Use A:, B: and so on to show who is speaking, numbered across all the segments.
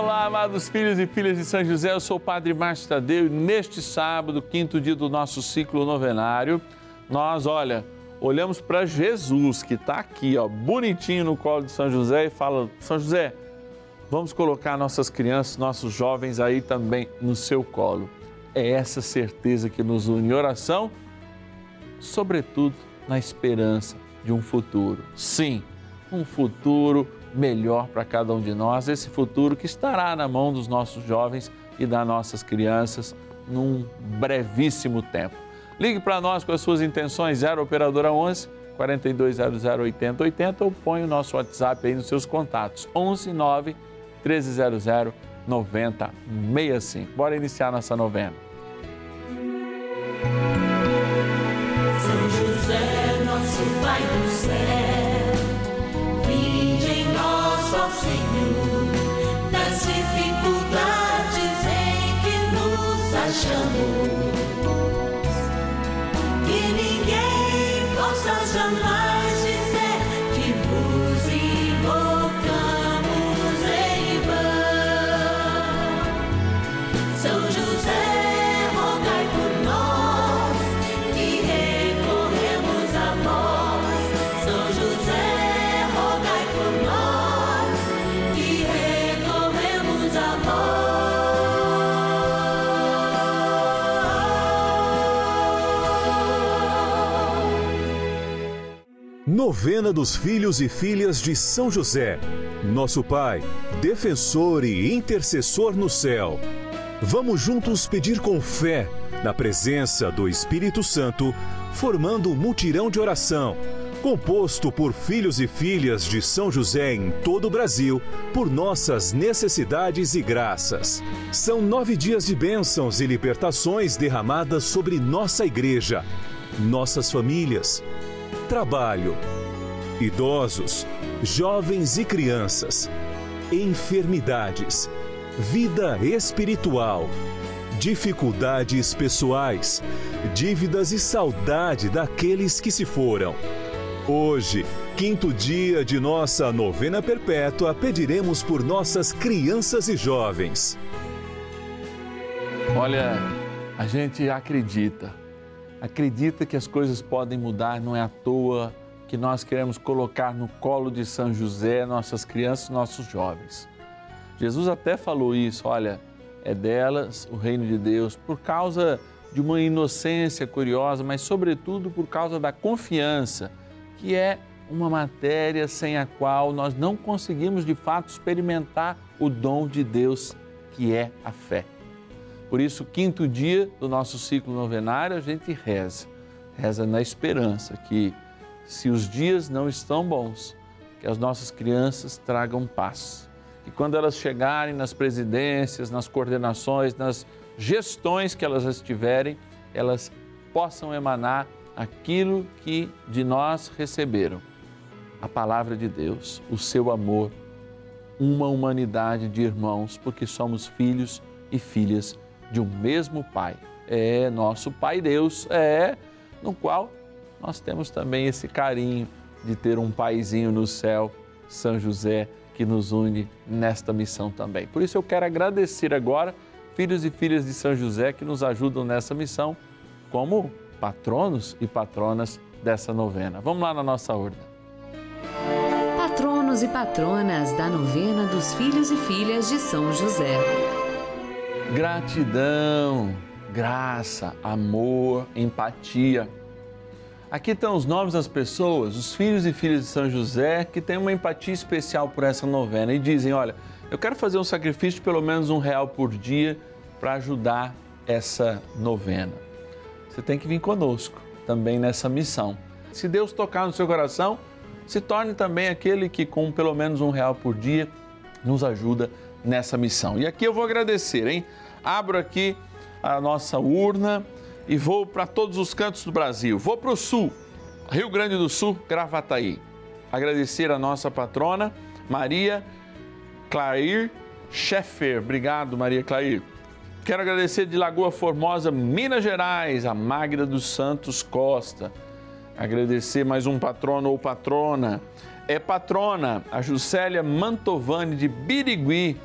A: Olá, amados filhos e filhas de São José, eu sou o Padre Márcio Tadeu e neste sábado, quinto dia do nosso ciclo novenário, nós, olha, olhamos para Jesus que está aqui, ó, bonitinho no colo de São José e fala: São José, vamos colocar nossas crianças, nossos jovens aí também no seu colo. É essa certeza que nos une oração, sobretudo na esperança de um futuro. Sim, um futuro melhor para cada um de nós, esse futuro que estará na mão dos nossos jovens e das nossas crianças num brevíssimo tempo. Ligue para nós com as suas intenções, 0 Operadora 11 4200 8080 ou põe o nosso WhatsApp aí nos seus contatos, 11 9 1300 9065. Bora iniciar nossa novena.
B: São José, nosso Pai do nos
C: Novena dos Filhos e Filhas de São José. Nosso Pai, defensor e intercessor no céu. Vamos juntos pedir com fé, na presença do Espírito Santo, formando um mutirão de oração, composto por filhos e filhas de São José em todo o Brasil, por nossas necessidades e graças. São nove dias de bênçãos e libertações derramadas sobre nossa igreja, nossas famílias, trabalho, idosos, jovens e crianças, enfermidades, vida espiritual, dificuldades pessoais, dívidas e saudade daqueles que se foram. Hoje, quinto dia de nossa novena perpétua, pediremos por nossas crianças e jovens.
A: Olha, a gente acredita, acredita que as coisas podem mudar, não é à toa que nós queremos colocar no colo de São José nossas crianças, nossos jovens. Jesus até falou isso, olha, é delas o reino de Deus por causa de uma inocência curiosa, mas sobretudo por causa da confiança, que é uma matéria sem a qual nós não conseguimos de fato experimentar o dom de Deus, que é a fé. Por isso, quinto dia do nosso ciclo novenário, a gente reza. Reza na esperança que, se os dias não estão bons, que as nossas crianças tragam paz. Que quando elas chegarem nas presidências, nas coordenações, nas gestões que elas estiverem, elas possam emanar aquilo que de nós receberam. A palavra de Deus, o seu amor, uma humanidade de irmãos, porque somos filhos e filhas de um mesmo Pai. É nosso Pai Deus, é no qual nós temos também esse carinho de ter um paizinho no céu, São José, que nos une nesta missão também. Por isso eu quero agradecer agora filhos e filhas de São José que nos ajudam nessa missão como patronos e patronas dessa novena. Vamos lá na nossa urna.
D: Patronos e patronas da novena dos filhos e filhas de São José.
A: Gratidão, graça, amor, empatia. Aqui estão os nomes das pessoas, os filhos e filhas de São José, que têm uma empatia especial por essa novena e dizem: Olha, eu quero fazer um sacrifício de pelo menos um real por dia para ajudar essa novena. Você tem que vir conosco também nessa missão. Se Deus tocar no seu coração, se torne também aquele que, com pelo menos um real por dia, nos ajuda nessa missão. E aqui eu vou agradecer, hein? Abro aqui a nossa urna e vou para todos os cantos do Brasil. Vou para o sul, Rio Grande do Sul, Gravataí. Agradecer a nossa patrona, Maria Clair Scheffer. Obrigado, Maria Clair. Quero agradecer de Lagoa Formosa, Minas Gerais, a Magda dos Santos Costa. Agradecer mais um patrono ou patrona. É patrona, a Juscelia Mantovani de Birigui,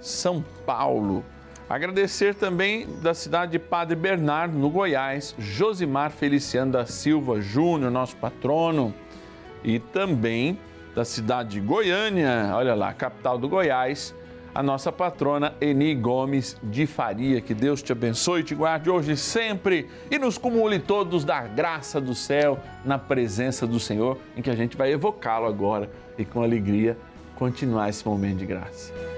A: São Paulo. Agradecer também da cidade de Padre Bernardo, no Goiás, Josimar Feliciano da Silva Júnior, nosso patrono, e também da cidade de Goiânia, olha lá, capital do Goiás, a nossa patrona Eni Gomes de Faria. Que Deus te abençoe, te guarde hoje e sempre e nos cumule todos da graça do céu na presença do Senhor, em que a gente vai evocá-lo agora e com alegria continuar esse momento de graça.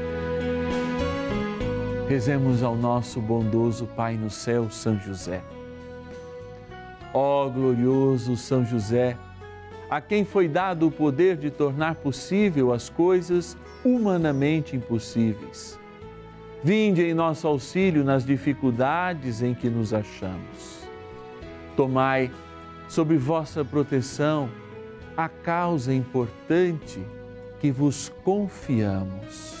A: Rezemos ao nosso bondoso Pai no céu, São José. Ó glorioso São José, a quem foi dado o poder de tornar possível as coisas humanamente impossíveis. Vinde em nosso auxílio nas dificuldades em que nos achamos. Tomai sob vossa proteção a causa importante que vos confiamos.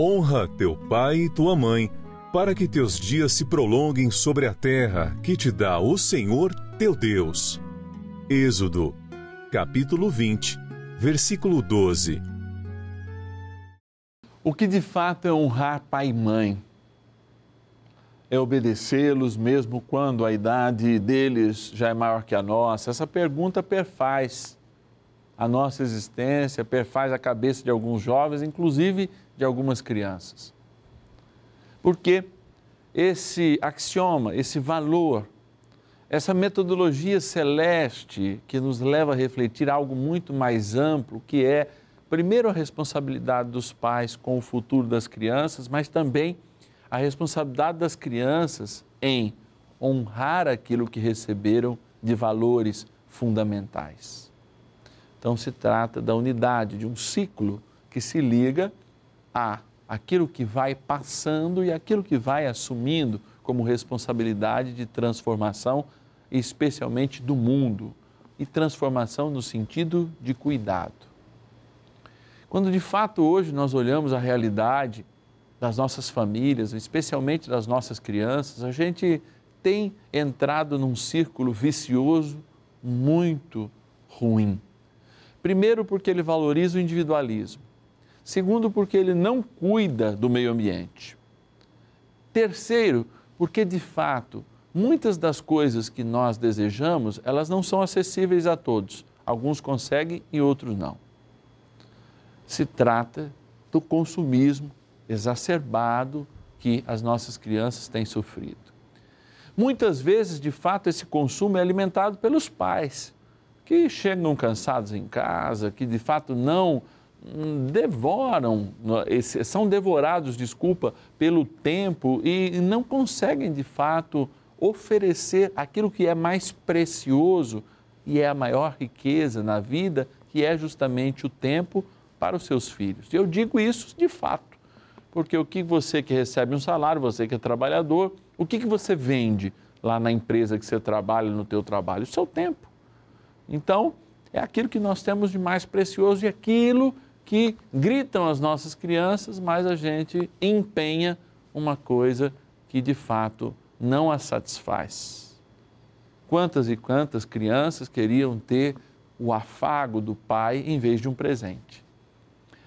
C: Honra teu pai e tua mãe, para que teus dias se prolonguem sobre a terra que te dá o Senhor teu Deus. Êxodo, capítulo 20, versículo 12.
A: O que de fato é honrar pai e mãe? É obedecê-los mesmo quando a idade deles já é maior que a nossa? Essa pergunta perfaz a nossa existência, perfaz a cabeça de alguns jovens, inclusive de algumas crianças. Porque esse axioma, esse valor, essa metodologia celeste que nos leva a refletir algo muito mais amplo, que é, primeiro, a responsabilidade dos pais com o futuro das crianças, mas também a responsabilidade das crianças em honrar aquilo que receberam de valores fundamentais. Então, se trata da unidade, de um ciclo que se liga a aquilo que vai passando e aquilo que vai assumindo como responsabilidade de transformação, especialmente do mundo, e transformação no sentido de cuidado. Quando de fato hoje nós olhamos a realidade das nossas famílias, especialmente das nossas crianças, a gente tem entrado num círculo vicioso muito ruim. Primeiro, porque ele valoriza o individualismo. Segundo, porque ele não cuida do meio ambiente. Terceiro, porque de fato, muitas das coisas que nós desejamos, elas não são acessíveis a todos. Alguns conseguem e outros não. Se trata do consumismo exacerbado que as nossas crianças têm sofrido. Muitas vezes, de fato, esse consumo é alimentado pelos pais, que chegam cansados em casa, que de fato não devoram, são devorados, desculpa, pelo tempo e não conseguem de fato oferecer aquilo que é mais precioso e é a maior riqueza na vida, que é justamente o tempo para os seus filhos. E eu digo isso de fato, porque o que você que recebe um salário, você que é trabalhador, o que, que você vende lá na empresa que você trabalha, no teu trabalho? O seu tempo. Então, é aquilo que nós temos de mais precioso e aquilo que gritam as nossas crianças, mas a gente empenha uma coisa que de fato não as satisfaz. Quantas e quantas crianças queriam ter o afago do pai em vez de um presente?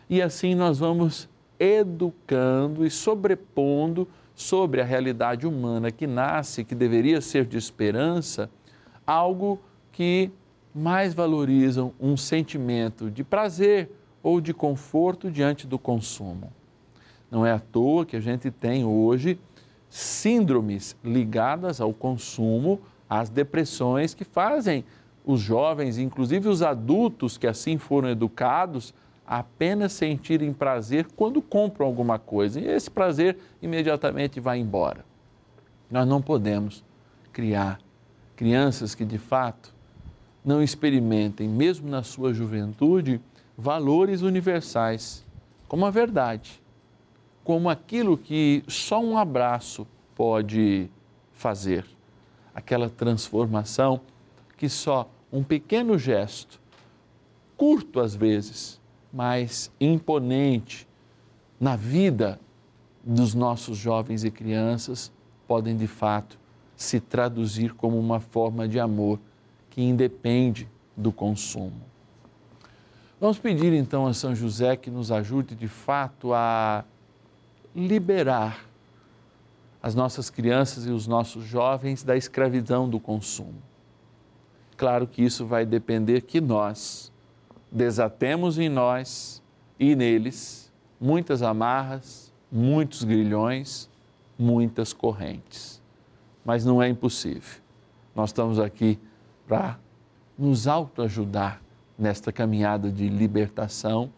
A: E assim nós vamos educando e sobrepondo sobre a realidade humana que nasce, que deveria ser de esperança, algo que mais valorizam um sentimento de prazer ou de conforto diante do consumo. Não é à toa que a gente tem hoje síndromes ligadas ao consumo, às depressões que fazem os jovens, inclusive os adultos que assim foram educados, apenas sentirem prazer quando compram alguma coisa. E esse prazer imediatamente vai embora. Nós não podemos criar crianças que de fato não experimentem, mesmo na sua juventude, valores universais, como a verdade, como aquilo que só um abraço pode fazer, aquela transformação que só um pequeno gesto, curto às vezes, mas imponente na vida dos nossos jovens e crianças, podem de fato se traduzir como uma forma de amor que independe do consumo. Vamos pedir então a São José que nos ajude de fato a liberar as nossas crianças e os nossos jovens da escravidão do consumo. Claro que isso vai depender que nós desatemos em nós e neles muitas amarras, muitos grilhões, muitas correntes. Mas não é impossível. Nós estamos aqui para nos autoajudar nesta caminhada de libertação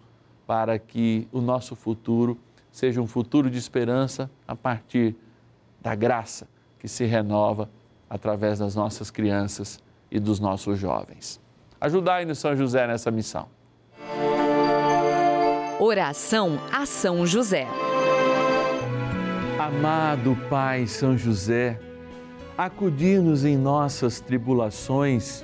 A: para que o nosso futuro seja um futuro de esperança a partir da graça que se renova através das nossas crianças e dos nossos jovens. Ajudai-nos, São José, nessa missão.
D: Oração a São José.
A: Amado Pai São José, acudir-nos em nossas tribulações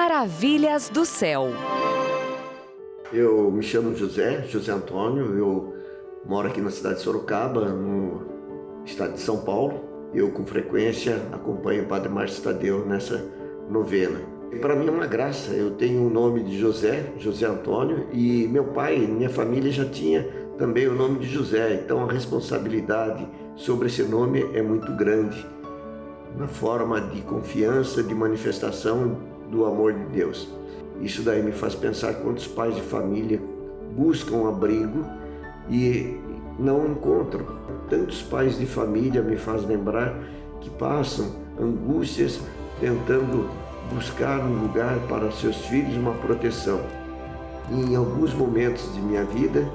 D: Maravilhas do céu.
E: Eu me chamo José, José Antônio, eu moro aqui na cidade de Sorocaba, no estado de São Paulo. Eu, com frequência, acompanho o Padre Márcio Tadeu nessa novena. Para mim é uma graça, eu tenho o nome de José, José Antônio, e meu pai, minha família já tinha também o nome de José, então a responsabilidade sobre esse nome é muito grande, na forma de confiança, de manifestação do amor de Deus. Isso daí me faz pensar quantos pais de família buscam abrigo e não encontram. Tantos pais de família me faz lembrar que passam angústias tentando buscar um lugar para seus filhos uma proteção. E em alguns momentos de minha vida,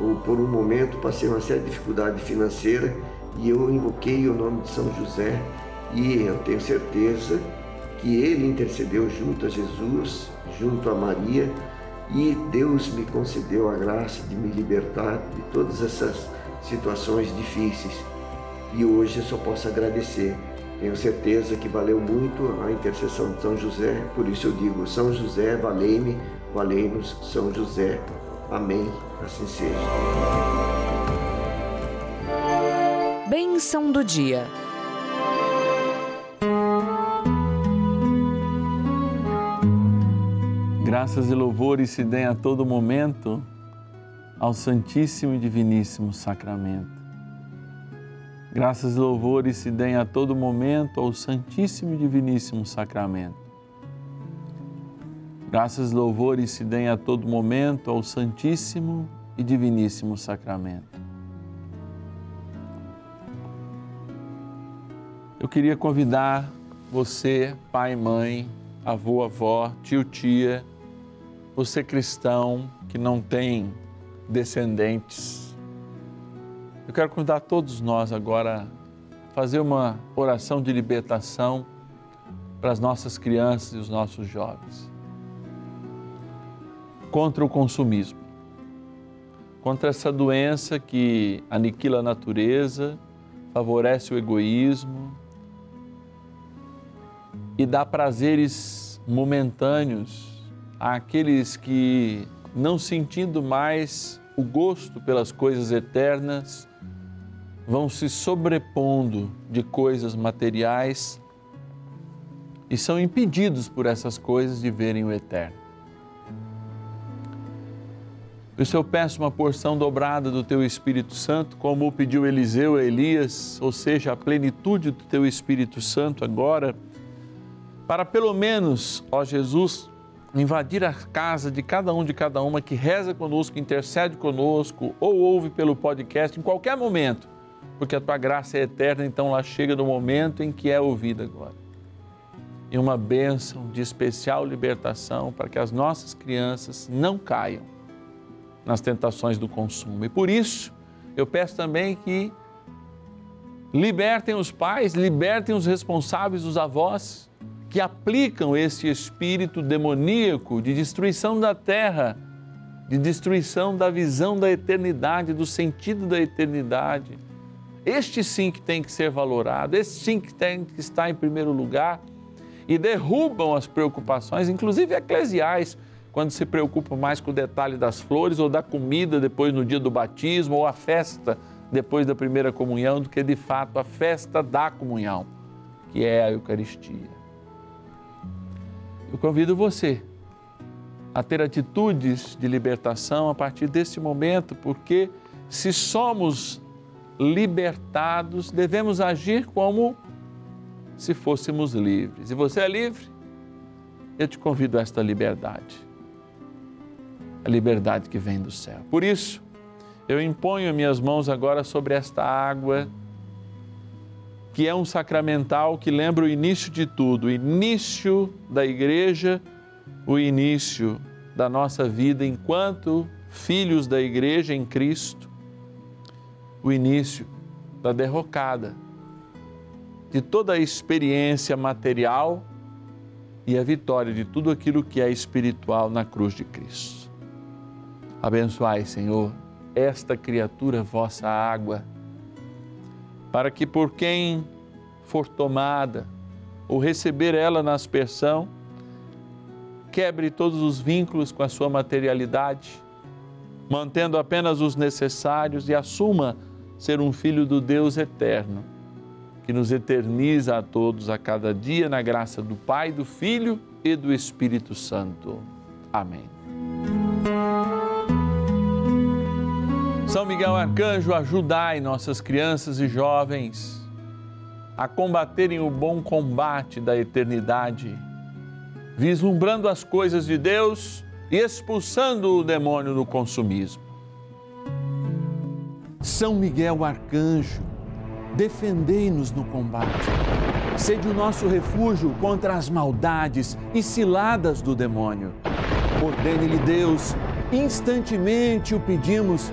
E: ou por um momento passei uma séria dificuldade financeira e eu invoquei o nome de São José e eu tenho certeza que ele intercedeu junto a Jesus, junto a Maria e Deus me concedeu a graça de me libertar de todas essas situações difíceis. E hoje eu só posso agradecer. Tenho certeza que valeu muito a intercessão de São José, por isso eu digo: São José, valei-me, valei-nos, São José. Amém. Assim seja.
D: Bênção do dia.
A: Graças e louvores se deem a todo momento ao Santíssimo e Diviníssimo Sacramento. Graças e louvores se deem a todo momento ao Santíssimo e Diviníssimo Sacramento. Graças e louvores se deem a todo momento ao Santíssimo e Diviníssimo Sacramento. Eu queria convidar você, pai, mãe, avô, avó, tio, tia, você cristão que não tem descendentes. Eu quero convidar todos nós agora a fazer uma oração de libertação para as nossas crianças e os nossos jovens. Contra o consumismo, contra essa doença que aniquila a natureza, favorece o egoísmo e dá prazeres momentâneos àqueles que, não sentindo mais o gosto pelas coisas eternas, vão se sobrepondo de coisas materiais e são impedidos por essas coisas de verem o eterno. Por isso eu peço uma porção dobrada do teu Espírito Santo, como pediu Eliseu a Elias, ou seja, a plenitude do teu Espírito Santo agora, para pelo menos, ó Jesus, invadir a casa de cada um de cada uma que reza conosco, intercede conosco ou ouve pelo podcast em qualquer momento, porque a tua graça é eterna, então ela chega no momento em que é ouvida agora. E uma bênção de especial libertação para que as nossas crianças não caiam nas tentações do consumo. E por isso, eu peço também que libertem os pais, libertem os responsáveis, os avós, que aplicam esse espírito demoníaco de destruição da terra, de destruição da visão da eternidade, do sentido da eternidade. Este sim que tem que ser valorado, este sim que tem que estar em primeiro lugar e derrubam as preocupações, inclusive eclesiais, quando se preocupam mais com o detalhe das flores ou da comida depois no dia do batismo ou a festa depois da primeira comunhão, do que de fato a festa da comunhão, que é a Eucaristia. Eu convido você a ter atitudes de libertação a partir desse momento, porque se somos libertados, devemos agir como se fôssemos livres. E você é livre? Eu te convido a esta liberdade. A liberdade que vem do céu. Por isso, eu imponho minhas mãos agora sobre esta água que é um sacramental que lembra o início de tudo, o início da igreja, o início da nossa vida enquanto filhos da igreja em Cristo, o início da derrocada de toda a experiência material e a vitória de tudo aquilo que é espiritual na cruz de Cristo. Abençoai, Senhor, esta criatura vossa água para que por quem for tomada ou receber ela na aspersão, quebre todos os vínculos com a sua materialidade, mantendo apenas os necessários e assuma ser um filho do Deus eterno, que nos eterniza a todos a cada dia na graça do Pai, do Filho e do Espírito Santo. Amém. São Miguel Arcanjo, ajudai nossas crianças e jovens a combaterem o bom combate da eternidade, vislumbrando as coisas de Deus e expulsando o demônio do consumismo. São Miguel Arcanjo, defendei-nos no combate. Sede o nosso refúgio contra as maldades e ciladas do demônio. Ordene-lhe Deus, instantemente o pedimos,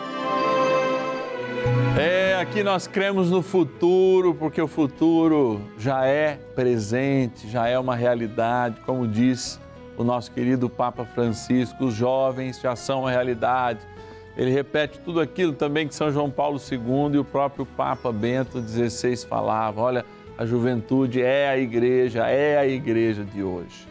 A: Aqui nós cremos no futuro, porque o futuro já é presente, já é uma realidade, como diz o nosso querido Papa Francisco, os jovens já são uma realidade. Ele repete tudo aquilo também que São João Paulo II e o próprio Papa Bento XVI falava. Olha, a juventude é a igreja, é a igreja de hoje.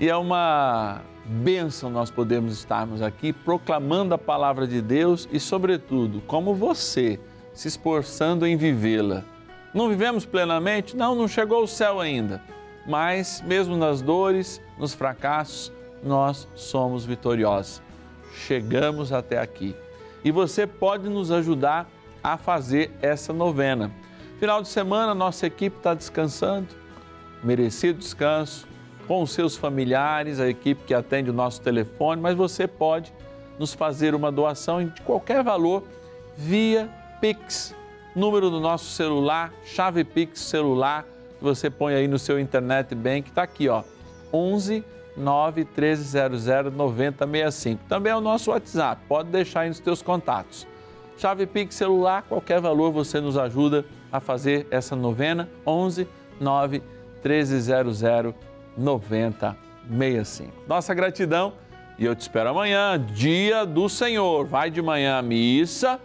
A: E é uma bênção nós podemos estarmos aqui proclamando a palavra de Deus e, sobretudo, como você, se esforçando em vivê-la. Não vivemos plenamente? Não, não chegou ao céu ainda. Mas, mesmo nas dores, nos fracassos, nós somos vitoriosos. Chegamos até aqui. E você pode nos ajudar a fazer essa novena. Final de semana, nossa equipe está descansando, merecido descanso com os seus familiares, a equipe que atende o nosso telefone, mas você pode nos fazer uma doação de qualquer valor via Pix, número do nosso celular, chave Pix celular, que você põe aí no seu internet bank, está aqui, ó, 11 9 1300 9065. Também é o nosso WhatsApp, pode deixar aí nos teus contatos. Chave Pix celular, qualquer valor você nos ajuda a fazer essa novena, 11 9 1300 9065. Nossa gratidão e eu te espero amanhã, dia do Senhor. Vai de manhã à missa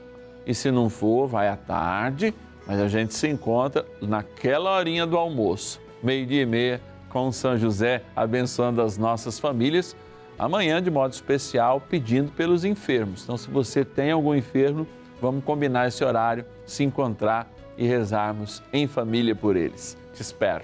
A: e se não for, vai à tarde, mas a gente se encontra naquela horinha do almoço, meio-dia e meia, com São José abençoando as nossas famílias. Amanhã, de modo especial, pedindo pelos enfermos. Então, se você tem algum enfermo, vamos combinar esse horário, se encontrar e rezarmos em família por eles. Te espero.